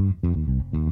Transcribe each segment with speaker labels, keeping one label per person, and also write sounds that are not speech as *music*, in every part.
Speaker 1: Mm-hmm.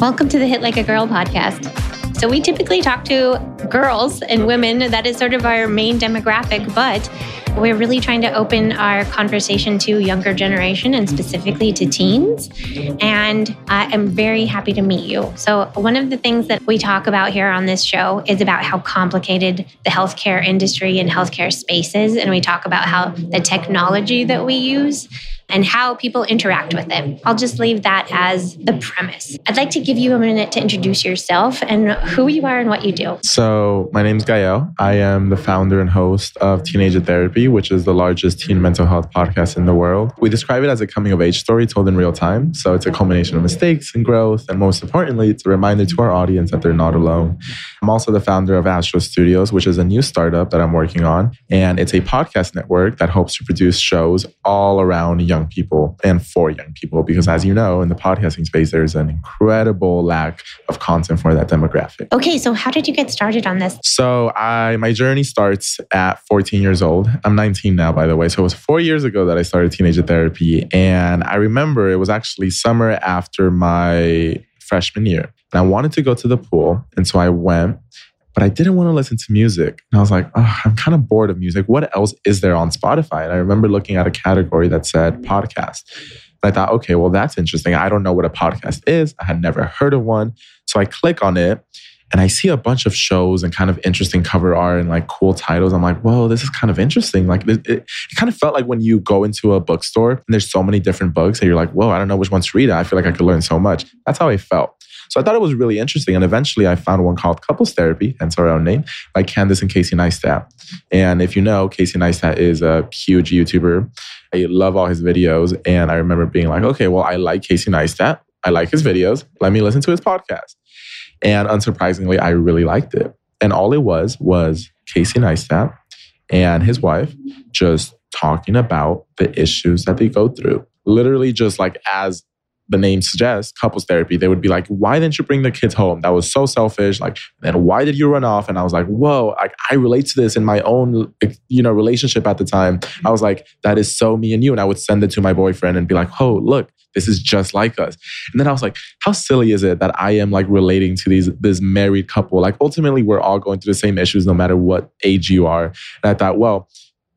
Speaker 1: Welcome to the Hit Like a Girl podcast. So, we typically talk to girls and women. That is sort of our main demographic, but we're really trying to open our conversation to younger generation and specifically to teens. And I am very happy to meet you. So, one of the things that we talk about here on this show is about how complicated the healthcare industry and healthcare space is. And we talk about how the technology that we use and how people interact with it. I'll just leave that as the premise. I'd like to give you a minute to introduce yourself and who you are and what you do.
Speaker 2: So, my name is Gael. I am the founder and host of Teenager Therapy, which is the largest teen mental health podcast in the world. We describe it as a coming of age story told in real time. So, it's a culmination of mistakes and growth. And most importantly, it's a reminder to our audience that they're not alone. I'm also the founder of Astro Studios, which is a new startup that I'm working on. And it's a podcast network that hopes to produce shows all around young people and for young people. Because as you know, in the podcasting space, there's an incredible lack of content for that demographic.
Speaker 1: Okay, so how did you get started on this?
Speaker 2: So I my journey starts at 14 years old. I'm 19 now, by the way. So it was four years ago that I started teenager therapy. And I remember it was actually summer after my freshman year. And I wanted to go to the pool. And so I went but I didn't want to listen to music. And I was like, oh, I'm kind of bored of music. What else is there on Spotify? And I remember looking at a category that said podcast. And I thought, okay, well, that's interesting. I don't know what a podcast is. I had never heard of one. So I click on it and I see a bunch of shows and kind of interesting cover art and like cool titles. I'm like, whoa, this is kind of interesting. Like it, it, it kind of felt like when you go into a bookstore and there's so many different books that you're like, whoa, I don't know which one to read. I feel like I could learn so much. That's how I felt. So I thought it was really interesting. And eventually I found one called Couples Therapy, hence our own name, by Candace and Casey Neistat. And if you know, Casey Neistat is a huge YouTuber. I love all his videos. And I remember being like, okay, well, I like Casey Neistat. I like his videos. Let me listen to his podcast. And unsurprisingly, I really liked it. And all it was was Casey Neistat and his wife just talking about the issues that they go through. Literally, just like as the name suggests, couples therapy, they would be like, why didn't you bring the kids home? That was so selfish. Like, then why did you run off? And I was like, whoa, like I relate to this in my own, you know, relationship at the time. I was like, that is so me and you. And I would send it to my boyfriend and be like, oh, look, this is just like us. And then I was like, how silly is it that I am like relating to these this married couple? Like ultimately we're all going through the same issues no matter what age you are. And I thought, well,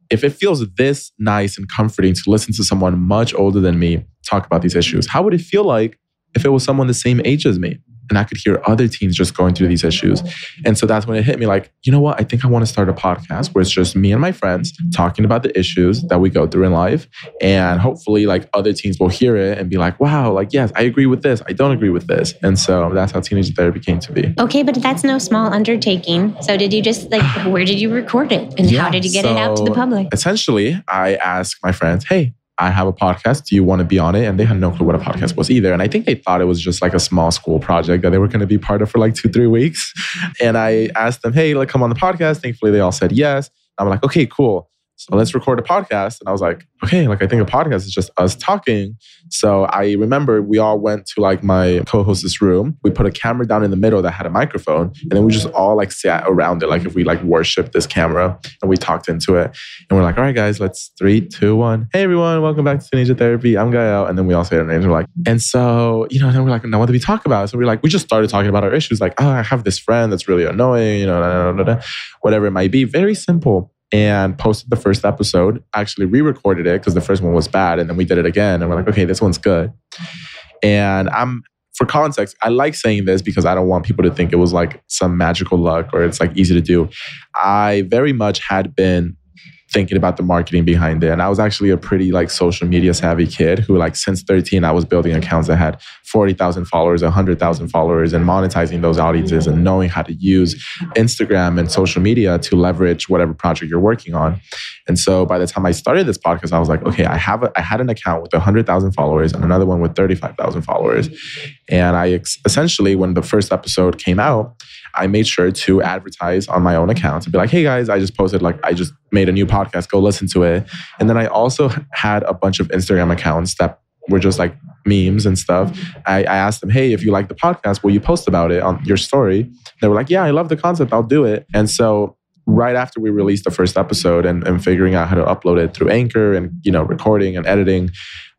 Speaker 2: if it feels this nice and comforting to listen to someone much older than me talk about these issues, how would it feel like if it was someone the same age as me? And I could hear other teens just going through these issues. And so that's when it hit me like, you know what? I think I want to start a podcast where it's just me and my friends talking about the issues that we go through in life. And hopefully, like other teens will hear it and be like, wow, like, yes, I agree with this. I don't agree with this. And so that's how teenage therapy came to be.
Speaker 1: Okay, but that's no small undertaking. So did you just like, where did you record it? And yeah, how did you get so it out to the public?
Speaker 2: Essentially, I asked my friends, hey, I have a podcast. Do you want to be on it? And they had no clue what a podcast was either. And I think they thought it was just like a small school project that they were going to be part of for like two, three weeks. And I asked them, hey, like come on the podcast. Thankfully, they all said yes. I'm like, okay, cool. So let's record a podcast. And I was like, okay, like I think a podcast is just us talking. So I remember we all went to like my co-host's room. We put a camera down in the middle that had a microphone. And then we just all like sat around it, like if we like worship this camera and we talked into it. And we're like, all right, guys, let's three, two, one. Hey everyone, welcome back to Teenager Therapy. I'm Gael. And then we all say our names. We're like, and so, you know, then we're like, now what do we talk about? So we're like, we just started talking about our issues. Like, oh, I have this friend that's really annoying, you know, whatever it might be. Very simple and posted the first episode. Actually, re recorded it because the first one was bad. And then we did it again. And we're like, okay, this one's good. And I'm, for context, I like saying this because I don't want people to think it was like some magical luck or it's like easy to do. I very much had been thinking about the marketing behind it. And I was actually a pretty like social media savvy kid who like since 13 I was building accounts that had 40,000 followers, 100,000 followers and monetizing those audiences and knowing how to use Instagram and social media to leverage whatever project you're working on. And so by the time I started this podcast I was like, okay, I have a, I had an account with 100,000 followers and another one with 35,000 followers. And I ex- essentially when the first episode came out, I made sure to advertise on my own account and be like, hey guys, I just posted, like, I just made a new podcast, go listen to it. And then I also had a bunch of Instagram accounts that were just like memes and stuff. I, I asked them, hey, if you like the podcast, will you post about it on your story? They were like, yeah, I love the concept, I'll do it. And so right after we released the first episode and, and figuring out how to upload it through Anchor and you know recording and editing,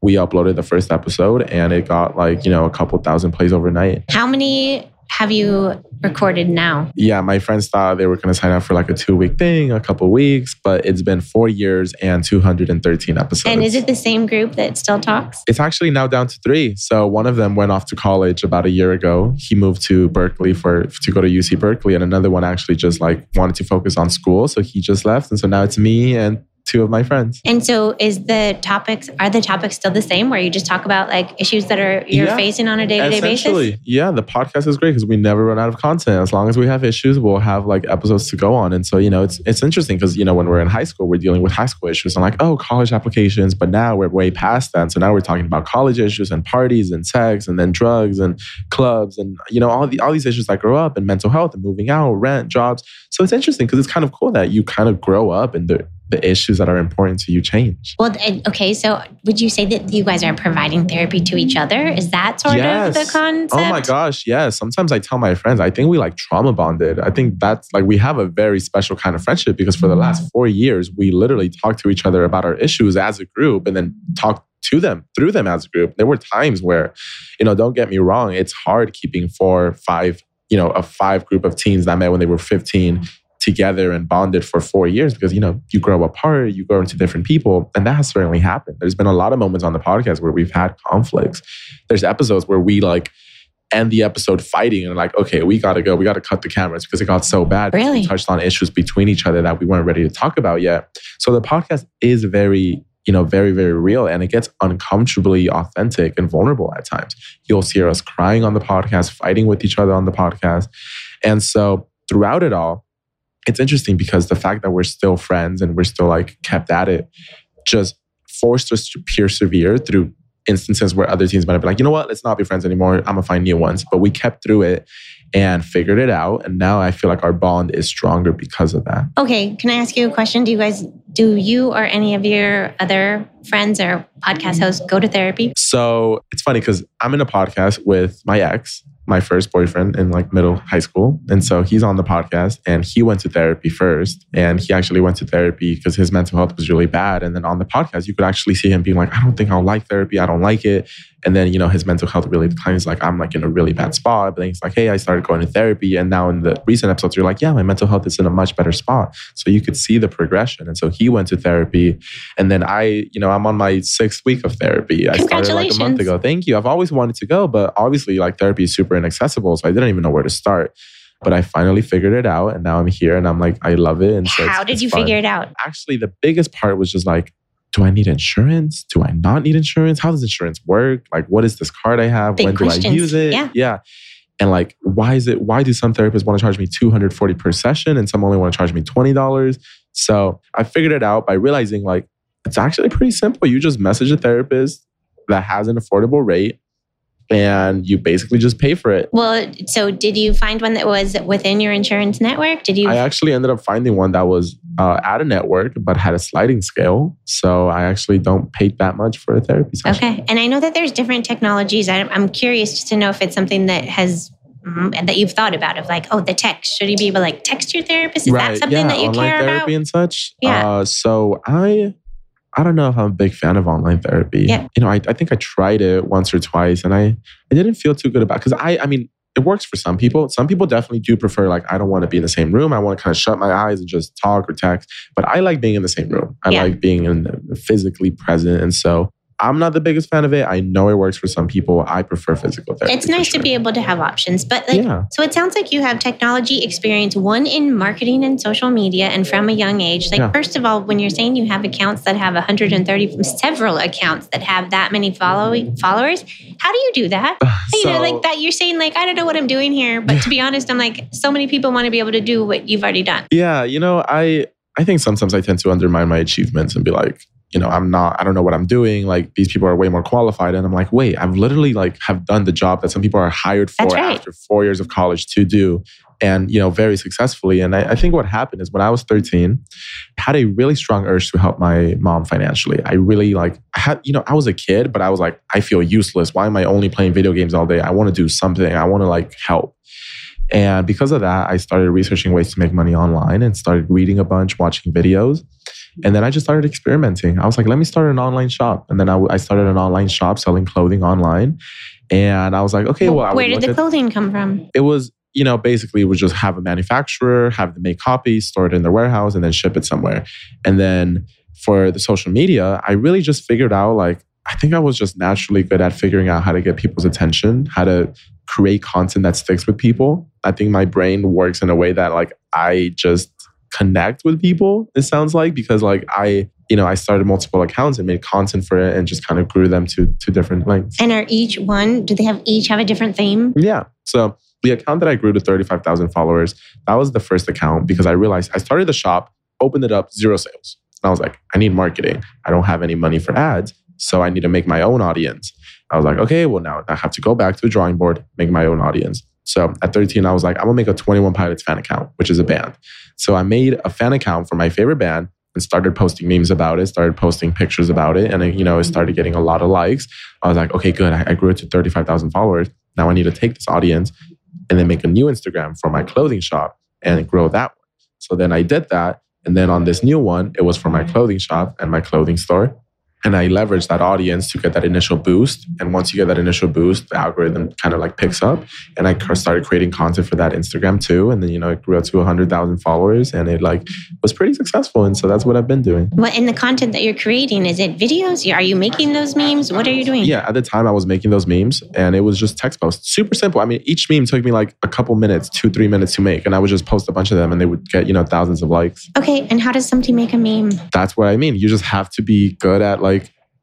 Speaker 2: we uploaded the first episode and it got like you know a couple thousand plays overnight.
Speaker 1: How many have you recorded now?
Speaker 2: Yeah, my friends thought they were going to sign up for like a two week thing, a couple weeks, but it's been four years and 213 episodes.
Speaker 1: And is it the same group that still talks?
Speaker 2: It's actually now down to three. So one of them went off to college about a year ago. He moved to Berkeley for to go to UC Berkeley, and another one actually just like wanted to focus on school, so he just left. And so now it's me and two of my friends.
Speaker 1: And so is the topics are the topics still the same where you just talk about like issues that are you're yeah, facing on a day-to-day basis?
Speaker 2: Yeah, the podcast is great because we never run out of content. As long as we have issues, we'll have like episodes to go on. And so, you know, it's it's interesting because you know, when we're in high school, we're dealing with high school issues. I'm like, oh, college applications, but now we're way past that. So now we're talking about college issues and parties and sex and then drugs and clubs and you know, all the all these issues that grow up and mental health and moving out, rent, jobs. So it's interesting because it's kind of cool that you kind of grow up and the the issues that are important to you change.
Speaker 1: Well, okay. So would you say that you guys are providing therapy to each other? Is that sort yes. of the concept?
Speaker 2: Oh my gosh, yes. Sometimes I tell my friends, I think we like trauma bonded. I think that's like we have a very special kind of friendship because for the last mm. four years, we literally talk to each other about our issues as a group and then talk to them through them as a group. There were times where, you know, don't get me wrong, it's hard keeping four, five, you know, a five group of teens that met when they were 15 together and bonded for four years because you know you grow apart you grow into different people and that has certainly happened. There's been a lot of moments on the podcast where we've had conflicts. There's episodes where we like end the episode fighting and like okay we gotta go we gotta cut the cameras because it got so bad.
Speaker 1: Really?
Speaker 2: we touched on issues between each other that we weren't ready to talk about yet. So the podcast is very you know very very real and it gets uncomfortably authentic and vulnerable at times. You'll hear us crying on the podcast fighting with each other on the podcast. And so throughout it all it's interesting because the fact that we're still friends and we're still like kept at it just forced us to persevere through instances where other teams might have been like, you know what, let's not be friends anymore. I'm gonna find new ones. But we kept through it and figured it out. And now I feel like our bond is stronger because of that.
Speaker 1: Okay. Can I ask you a question? Do you guys, do you or any of your other friends or podcast hosts go to therapy?
Speaker 2: So it's funny because I'm in a podcast with my ex my first boyfriend in like middle high school. And so he's on the podcast and he went to therapy first. And he actually went to therapy because his mental health was really bad. And then on the podcast, you could actually see him being like, I don't think I'll like therapy. I don't like it. And then, you know, his mental health really declines. Like, I'm like in a really bad spot. But then he's like, hey, I started going to therapy. And now in the recent episodes, you're like, yeah, my mental health is in a much better spot. So you could see the progression. And so he went to therapy. And then I, you know, I'm on my sixth week of therapy. I started like a month ago. Thank you. I've always wanted to go, but obviously, like, therapy is super inaccessible. So I didn't even know where to start but I finally figured it out and now I'm here and I'm like, I love it. And
Speaker 1: so how
Speaker 2: it's,
Speaker 1: did
Speaker 2: it's
Speaker 1: you
Speaker 2: fun.
Speaker 1: figure it out?
Speaker 2: Actually, the biggest part was just like, do I need insurance? Do I not need insurance? How does insurance work? Like, what is this card I have?
Speaker 1: Big
Speaker 2: when
Speaker 1: questions.
Speaker 2: do I use it?
Speaker 1: Yeah.
Speaker 2: yeah. And like, why is it, why do some therapists want to charge me 240 per session and some only want to charge me $20? So I figured it out by realizing like, it's actually pretty simple. You just message a therapist that has an affordable rate and you basically just pay for it.
Speaker 1: Well, so did you find one that was within your insurance network? Did you?
Speaker 2: I actually ended up finding one that was uh, at a network but had a sliding scale. So I actually don't pay that much for a therapy session.
Speaker 1: Okay. And I know that there's different technologies. I'm I'm curious just to know if it's something that has mm, that you've thought about of like, oh, the text. Should you be able to like text your therapist? Is that something
Speaker 2: yeah,
Speaker 1: that you
Speaker 2: online
Speaker 1: care
Speaker 2: therapy
Speaker 1: about?
Speaker 2: and such.
Speaker 1: Yeah.
Speaker 2: Uh, so I, I don't know if I'm a big fan of online therapy.
Speaker 1: Yeah.
Speaker 2: You know, I, I think I tried it once or twice, and I, I didn't feel too good about because I, I mean, it works for some people. Some people definitely do prefer like I don't want to be in the same room. I want to kind of shut my eyes and just talk or text. But I like being in the same room. I
Speaker 1: Yeah.
Speaker 2: like being in physically present, and so. I'm not the biggest fan of it. I know it works for some people. I prefer physical therapy.
Speaker 1: It's nice to be able to have options, but like,
Speaker 2: Yeah.
Speaker 1: so it sounds like you have technology experience, one in marketing and social media, and from a young age. Like,
Speaker 2: Yeah.
Speaker 1: first of all, when you're saying you have accounts that have 130, several accounts that have that many following followers, how do you do that? *laughs* you know, like that. You're saying like, I don't know what I'm doing here, but to be honest, I'm like, so many people want to be able to do what you've already done.
Speaker 2: Yeah, you know, I I think sometimes I tend to undermine my achievements and be like, you know, I'm not, I don't know what I'm doing. Like these people are way more qualified. And I'm like, wait, I've literally like have done the job that some people are hired for
Speaker 1: right.
Speaker 2: after four years of college to do. And, you know, very successfully. And I, I think what happened is when I was 13, I had a really strong urge to help my mom financially. I really like, I had, you know, I was a kid, but I was like, I feel useless. Why am I only playing video games all day? I want to do something. I want to like help. And because of that, I started researching ways to make money online and started reading a bunch, watching videos. And then I just started experimenting. I was like, let me start an online shop. And then I, I started an online shop selling clothing online. And I was like, okay, well,
Speaker 1: Where did the
Speaker 2: at-
Speaker 1: clothing come from?
Speaker 2: it was, you know, basically it was just have a manufacturer, have them make copies, store it in their warehouse, and then ship it somewhere. And then for the social media, I really just figured out like, I think I was just naturally good at figuring out how to get people's attention, how to create content that sticks with people. I think my brain works in a way that like I just connect with people, it sounds like, because like I, you know, I started multiple accounts and made content for it and just kind of grew them to to different lengths.
Speaker 1: And are each one, do they have each have a different theme?
Speaker 2: Yeah. So the account that I grew to 35,000 followers, that was the first account because I realized I started the shop, opened it up, zero sales. And I was like, I need marketing. I don't have any money for ads. So I need to make my own audience. I was like, okay, well, now I have to go back to the drawing board, make my own audience. So at 13, I was like, I'm gonna make a 21 Pilots fan account, which is a band. So I made a fan account for my favorite band and started posting memes about it, started posting pictures about it. And it, you know, it started getting a lot of likes. I was like, okay, good. I, I grew it to 35,000 followers. Now I need to take this audience and then make a new Instagram for my clothing shop and grow that one. So then I did that. And then on this new one, it was for my clothing shop and my clothing store. And I leverage that audience to get that initial boost. And once you get that initial boost, the algorithm kind of like picks up. And I started creating content for that Instagram too. And then, you know, it grew up to 100,000 followers and it like was pretty successful. And so that's what I've been doing.
Speaker 1: What in the content that you're creating? Is it videos? Are you making those memes? What are you doing?
Speaker 2: Yeah, at the time I was making those memes and it was just text posts. Super simple. I mean, each meme took me like a couple minutes, two, three minutes to make. And I would just post a bunch of them and they would get, you know, thousands of likes.
Speaker 1: Okay, and how does somebody make a meme?
Speaker 2: That's what I mean. You just have to be good at like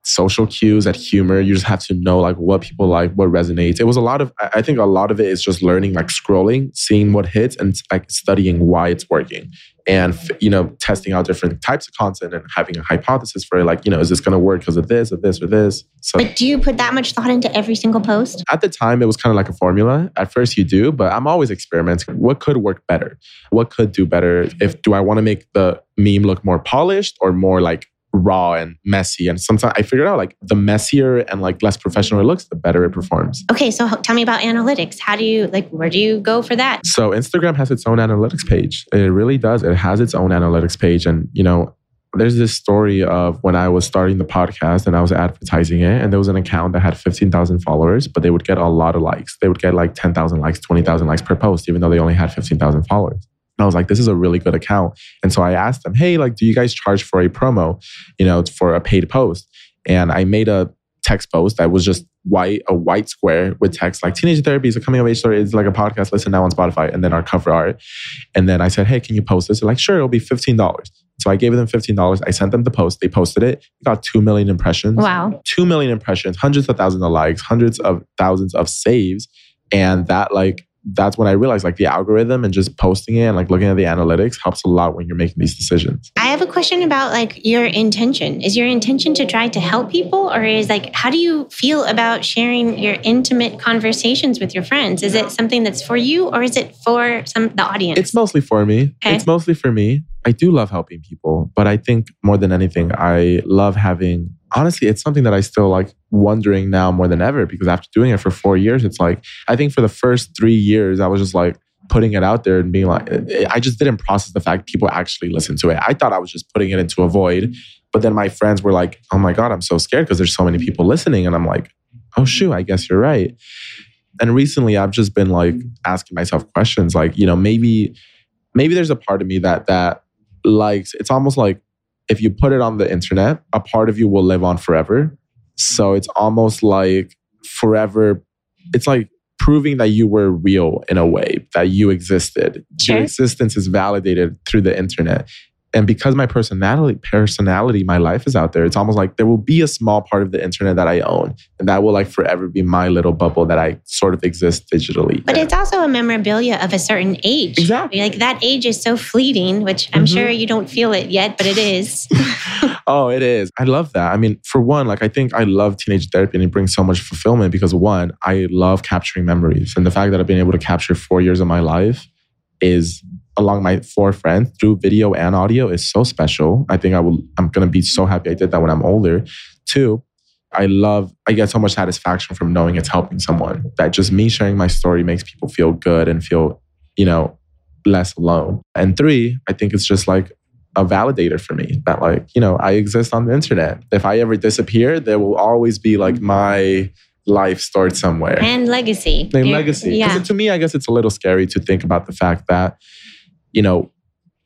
Speaker 2: social cues, at humor. You just have to know like what people like, what resonates. It was a lot of, I I think a lot of it is just learning, like scrolling, seeing what hits and like studying why it's working. And, you know, testing out different types of content and having a hypothesis for it. Like, you know, is this going to work because of this or this or this? So
Speaker 1: But do you put that much thought into every single post?
Speaker 2: at the time it was kind of like a formula at first you do but i'm always experimenting what could work better what could do better if do i want to make the meme look more polished or more like raw and messy and sometimes i figured out like the messier and like less professional it looks the better it performs
Speaker 1: Okay, so tell me about analytics. How do you like where do you go for that?
Speaker 2: so instagram has its own analytics page it really does it has its own analytics page and you know there's this story of when I was starting the podcast and I was advertising it, and there was an account that had 15,000 followers, but they would get a lot of likes. They would get like 10,000 likes, 20,000 likes per post, even though they only had 15,000 followers. And I was like, this is a really good account. And so I asked them, hey, like, do you guys charge for a promo, you know, for a paid post? And I made a text post that was just white, a white square with text like teenage therapy is a coming of age story. It's like a podcast. Listen now on Spotify. And then our cover art. And then I said, hey, can you post this? They're like, sure, it'll be $15. So I gave them $15. I sent them the post. They posted it. It got 2 million impressions.
Speaker 1: Wow.
Speaker 2: 2 million impressions, hundreds of thousands of likes, hundreds of thousands of saves. And that like that's when I realized like the algorithm and just posting it and like looking at the analytics helps a lot when you're making these decisions.
Speaker 1: I have a question about like your intention. Is your intention to try to help people or is like how do you feel about sharing your intimate conversations with your friends? Is it something that's for you or is it for some the audience?
Speaker 2: It's mostly for me.
Speaker 1: Okay.
Speaker 2: It's mostly for me. I do love helping people, but I think more than anything, I love having honestly, it's something that I still like wondering now more than ever because after doing it for four years, it's like, I think for the first three years, I was just like putting it out there and being like, I just didn't process the fact people actually listen to it. I thought I was just putting it into a void. But then my friends were like, oh my God, I'm so scared because there's so many people listening. And I'm like, oh, shoot, I guess you're right. And recently I've just been like asking myself questions like, you know, maybe, maybe there's a part of me that, that likes, it's almost like, if you put it on the internet, a part of you will live on forever. So it's almost like forever. It's like proving that you were real in a way, that you existed. Your existence is validated through the internet and because my personality personality my life is out there it's almost like there will be a small part of the internet that i own and that will like forever be my little bubble that i sort of exist digitally
Speaker 1: But it's also a memorabilia of a certain age.
Speaker 2: Exactly.
Speaker 1: Like that age is so fleeting, which I'm
Speaker 2: Mhm.
Speaker 1: sure you don't feel it yet, but it is. *laughs* *laughs*
Speaker 2: oh it is i love that i mean for one like i think i love teenage therapy and it brings so much fulfillment because one i love capturing memories and the fact that i've been able to capture four years of my life is along my four friends through video and audio is so special. I think I will I'm gonna be so happy I did that when I'm older. Two, I love I get so much satisfaction from knowing it's helping someone. That just me sharing my story makes people feel good and feel, you know, less alone. And three, I think it's just like a validator for me that like, you know, I exist on the internet. If I ever disappear, there will always be like my life stored somewhere.
Speaker 1: and legacy. You're-
Speaker 2: legacy.
Speaker 1: Yeah.
Speaker 2: To me, I guess it's a little scary to think about the fact that, you know,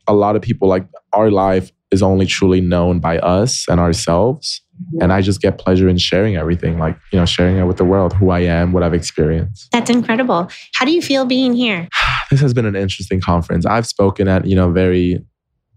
Speaker 2: a lot of people like our life is only truly known by us and ourselves. Mm-hmm. And I just get pleasure in sharing everything, like, you know, sharing it with the world, who I am, what I've experienced.
Speaker 1: That's incredible. How do you feel being here? *sighs*
Speaker 2: This has been an interesting conference. I've spoken at, you know, very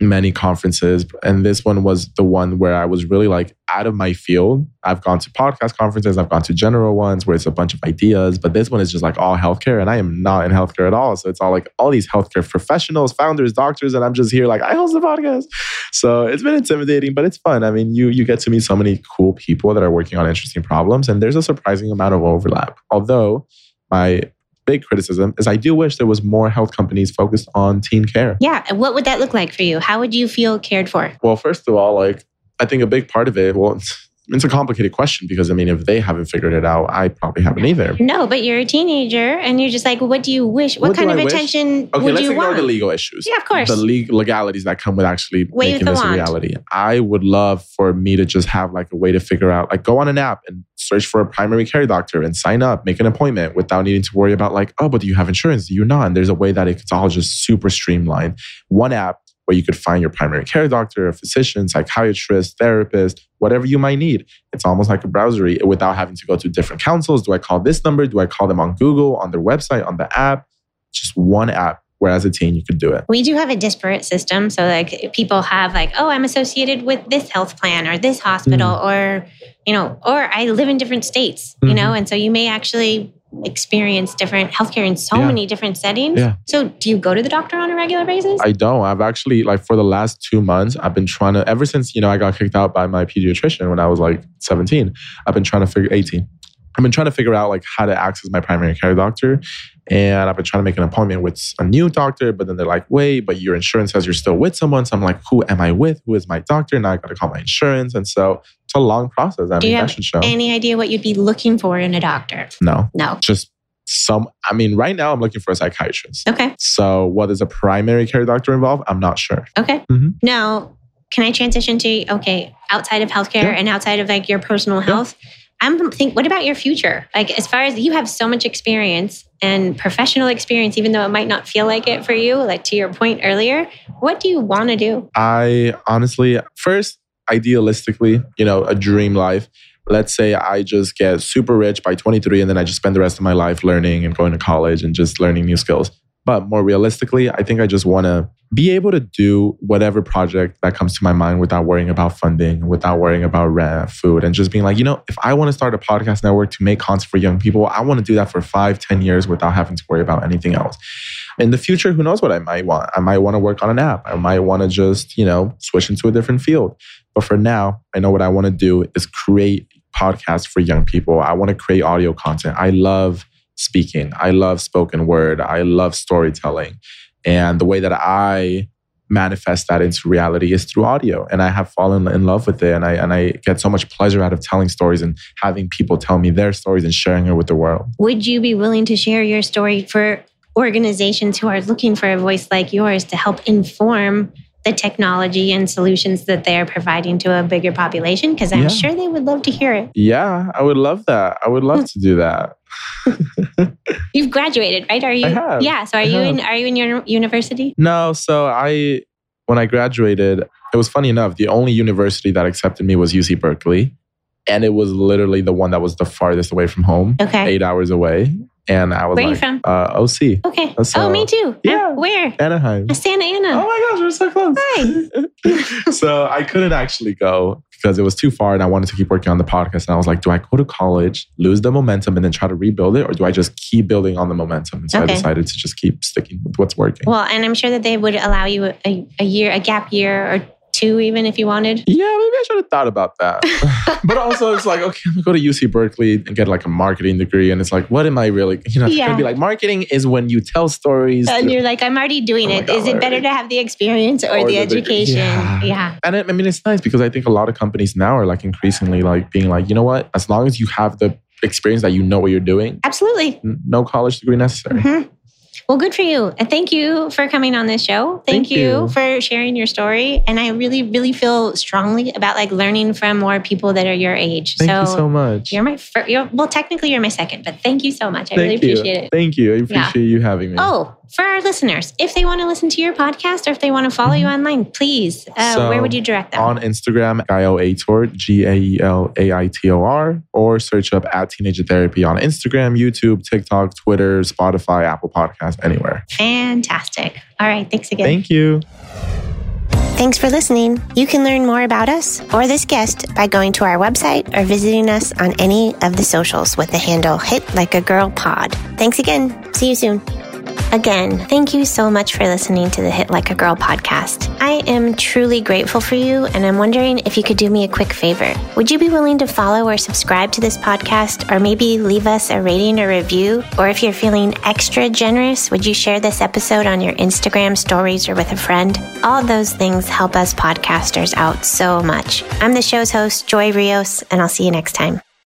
Speaker 2: many conferences, and this one was the one where I was really like out of my field. I've gone to podcast conferences, I've gone to general ones where it's a bunch of ideas, but this one is just like all healthcare, and I am not in healthcare at all. So it's all like all these healthcare professionals, founders, doctors, and I'm just here like I host a podcast. So it's been intimidating, but it's fun. I mean, you you get to meet so many cool people that are working on interesting problems, and there's a surprising amount of overlap. Although my big criticism is I do wish there was more health companies focused on teen care.
Speaker 1: Yeah. and What would that look like for you? How would you feel cared for?
Speaker 2: Well, first of all, like I think a big part of it, well, it's, *laughs* it's a complicated question because I mean, if they haven't figured it out, I probably haven't either.
Speaker 1: No, but you're a teenager and you're just like, what do you wish? What,
Speaker 2: What
Speaker 1: kind of
Speaker 2: I wish?
Speaker 1: attention
Speaker 2: Okay,
Speaker 1: would
Speaker 2: let's
Speaker 1: you
Speaker 2: ignore
Speaker 1: want?
Speaker 2: the legal issues.
Speaker 1: Yeah, of course.
Speaker 2: The legal legalities that come with actually
Speaker 1: Wave
Speaker 2: making this a reality. I would love for me to just have like a way to figure out, like go on an app and search for a primary care doctor and sign up, make an appointment without needing to worry about like, oh, but do you have insurance? Do you not? And there's a way that it's all just super streamlined. One app where you could find your primary care doctor, a physician, psychiatrist, therapist, whatever you might need. It's almost like a browsery without having to go to different councils. Do I call this number? Do I call them on Google, on their website, on the app? Just one app where as a teen you could do it.
Speaker 1: we do have a disparate system. So, like, people have, like, oh, I'm associated with this health plan or this hospital,
Speaker 2: Mm.
Speaker 1: or, you know, or I live in different states, you
Speaker 2: Mhm.
Speaker 1: know, and so you may actually experience different healthcare in so
Speaker 2: Yeah.
Speaker 1: many different settings.
Speaker 2: Yeah.
Speaker 1: So, do you go to the doctor on a regular basis?
Speaker 2: I don't. I've actually like for the last two months, I've been trying to ever since you know I got kicked out by my pediatrician when I was like 17. I've been trying to figure 18. I've been trying to figure out like how to access my primary care doctor, and I've been trying to make an appointment with a new doctor. But then they're like, "Wait, but your insurance says you're still with someone." So I'm like, "Who am I with? Who is my doctor?" Now I got to call my insurance, and so it's a long process. I
Speaker 1: Do
Speaker 2: mean,
Speaker 1: you have
Speaker 2: show.
Speaker 1: Any idea what you'd be looking for in a doctor?
Speaker 2: no,
Speaker 1: No.
Speaker 2: just some. I mean, right now I'm looking for a psychiatrist.
Speaker 1: Okay.
Speaker 2: So what is a primary care doctor involved? I'm not sure.
Speaker 1: Okay.
Speaker 2: Mhm.
Speaker 1: Now, can I transition to okay, outside of healthcare
Speaker 2: Yeah.
Speaker 1: and outside of like your personal health? I'm think what about your future? Like as far as you have so much experience and professional experience even though it might not feel like it for you, like to your point earlier, what do you want to do?
Speaker 2: I honestly, first, idealistically, you know, a dream life. Let's say I just get super rich by 23 and then I just spend the rest of my life learning and going to college and just learning new skills. But more realistically, I think I just want to be able to do whatever project that comes to my mind without worrying about funding, without worrying about rent, food, and just being like, you know, if I want to start a podcast network to make content for young people, I want to do that for five, ten years without having to worry about anything else. In the future, who knows what I might want? I might want to work on an app. I might want to just, you know, switch into a different field. But for now, I know what I want to do is create podcasts for young people. I want to create audio content. I love speaking. I love spoken word. I love storytelling. And the way that I manifest that into reality is through audio. And I have fallen in love with it. And I and I get so much pleasure out of telling stories and having people tell me their stories and sharing it with the world.
Speaker 1: Would you be willing to share your story for organizations who are looking for a voice like yours to help inform the technology and solutions that they're providing to a bigger population? Because I'm
Speaker 2: Yeah.
Speaker 1: sure they would love to hear it.
Speaker 2: Yeah, I would love that. I would love hmm. to do that. *laughs*
Speaker 1: You've graduated, right? Are you? Yeah. So are
Speaker 2: I
Speaker 1: you
Speaker 2: have.
Speaker 1: in? Are you in your university?
Speaker 2: No, so I when I graduated, it was funny enough, the only university that accepted me was UC Berkeley. And it was literally the one that was the farthest away from home,
Speaker 1: Okay.
Speaker 2: eight hours away. And I was
Speaker 1: Where are you from?
Speaker 2: Uh, OC,
Speaker 1: Okay.
Speaker 2: So-
Speaker 1: oh, me too.
Speaker 2: Yeah.
Speaker 1: Uh, Where?
Speaker 2: Anaheim.
Speaker 1: Santa Ana.
Speaker 2: Oh my gosh, we're so close.
Speaker 1: Hi. *laughs*
Speaker 2: so I couldn't actually go because it was too far and I wanted to keep working on the podcast. And I was like, do I go to college, lose the momentum, and then try to rebuild it? Or do I just keep building on the momentum? And so
Speaker 1: Okay.
Speaker 2: I decided to just keep sticking with what's working.
Speaker 1: Well, and I'm sure that they would allow you a, a year, a gap year or two, even if you wanted.
Speaker 2: yeah, maybe I should have thought about that. *laughs* *laughs* but also, it's like, okay, I'm gonna go to UC Berkeley and get like a marketing degree. And it's like, what am I really, you know, it's
Speaker 1: Yeah.
Speaker 2: gonna be like marketing is when you tell stories.
Speaker 1: And you're like, I'm already doing
Speaker 2: Oh
Speaker 1: it. Is
Speaker 2: God,
Speaker 1: it better to have the experience or,
Speaker 2: Or
Speaker 1: the,
Speaker 2: the
Speaker 1: education?
Speaker 2: Yeah.
Speaker 1: yeah.
Speaker 2: And it, I mean, it's nice because I think a lot of companies now are like increasingly like being like, you know what? As long as you have the experience that you know what you're doing,
Speaker 1: Absolutely.
Speaker 2: no college degree necessary.
Speaker 1: Mhm. Well, good for you. And thank you for coming on this show. Thank,
Speaker 2: Thank
Speaker 1: you,
Speaker 2: you.
Speaker 1: for sharing your story. And I really, really feel strongly about like learning from more people that are your age.
Speaker 2: Thank you so much.
Speaker 1: You're my first, you're, well, technically you're my second, but thank you so much. I
Speaker 2: Thank
Speaker 1: really
Speaker 2: you.
Speaker 1: appreciate it.
Speaker 2: Thank you. I
Speaker 1: Yeah.
Speaker 2: appreciate you having me.
Speaker 1: Oh, for our listeners, if they want to listen to your podcast or if they want to follow you online, please, uh,
Speaker 2: Mm-hmm. So,
Speaker 1: where would you direct them?
Speaker 2: On Instagram, Gael G A E L A I T O R, or search up at Teenager Therapy on Instagram, YouTube, TikTok, Twitter, Spotify, Apple Podcasts, anywhere.
Speaker 1: Fantastic. All right. Thanks again.
Speaker 2: Thank you.
Speaker 1: Thanks for listening. You can learn more about us or this guest by going to our website or visiting us on any of the socials with the handle Hit Like a Girl Pod. Thanks again. See you soon. Again, thank you so much for listening to the Hit Like a Girl podcast. I am truly grateful for you, and I'm wondering if you could do me a quick favor. Would you be willing to follow or subscribe to this podcast, or maybe leave us a rating or review? Or if you're feeling extra generous, would you share this episode on your Instagram stories or with a friend? All those things help us podcasters out so much. I'm the show's host, Joy Rios, and I'll see you next time.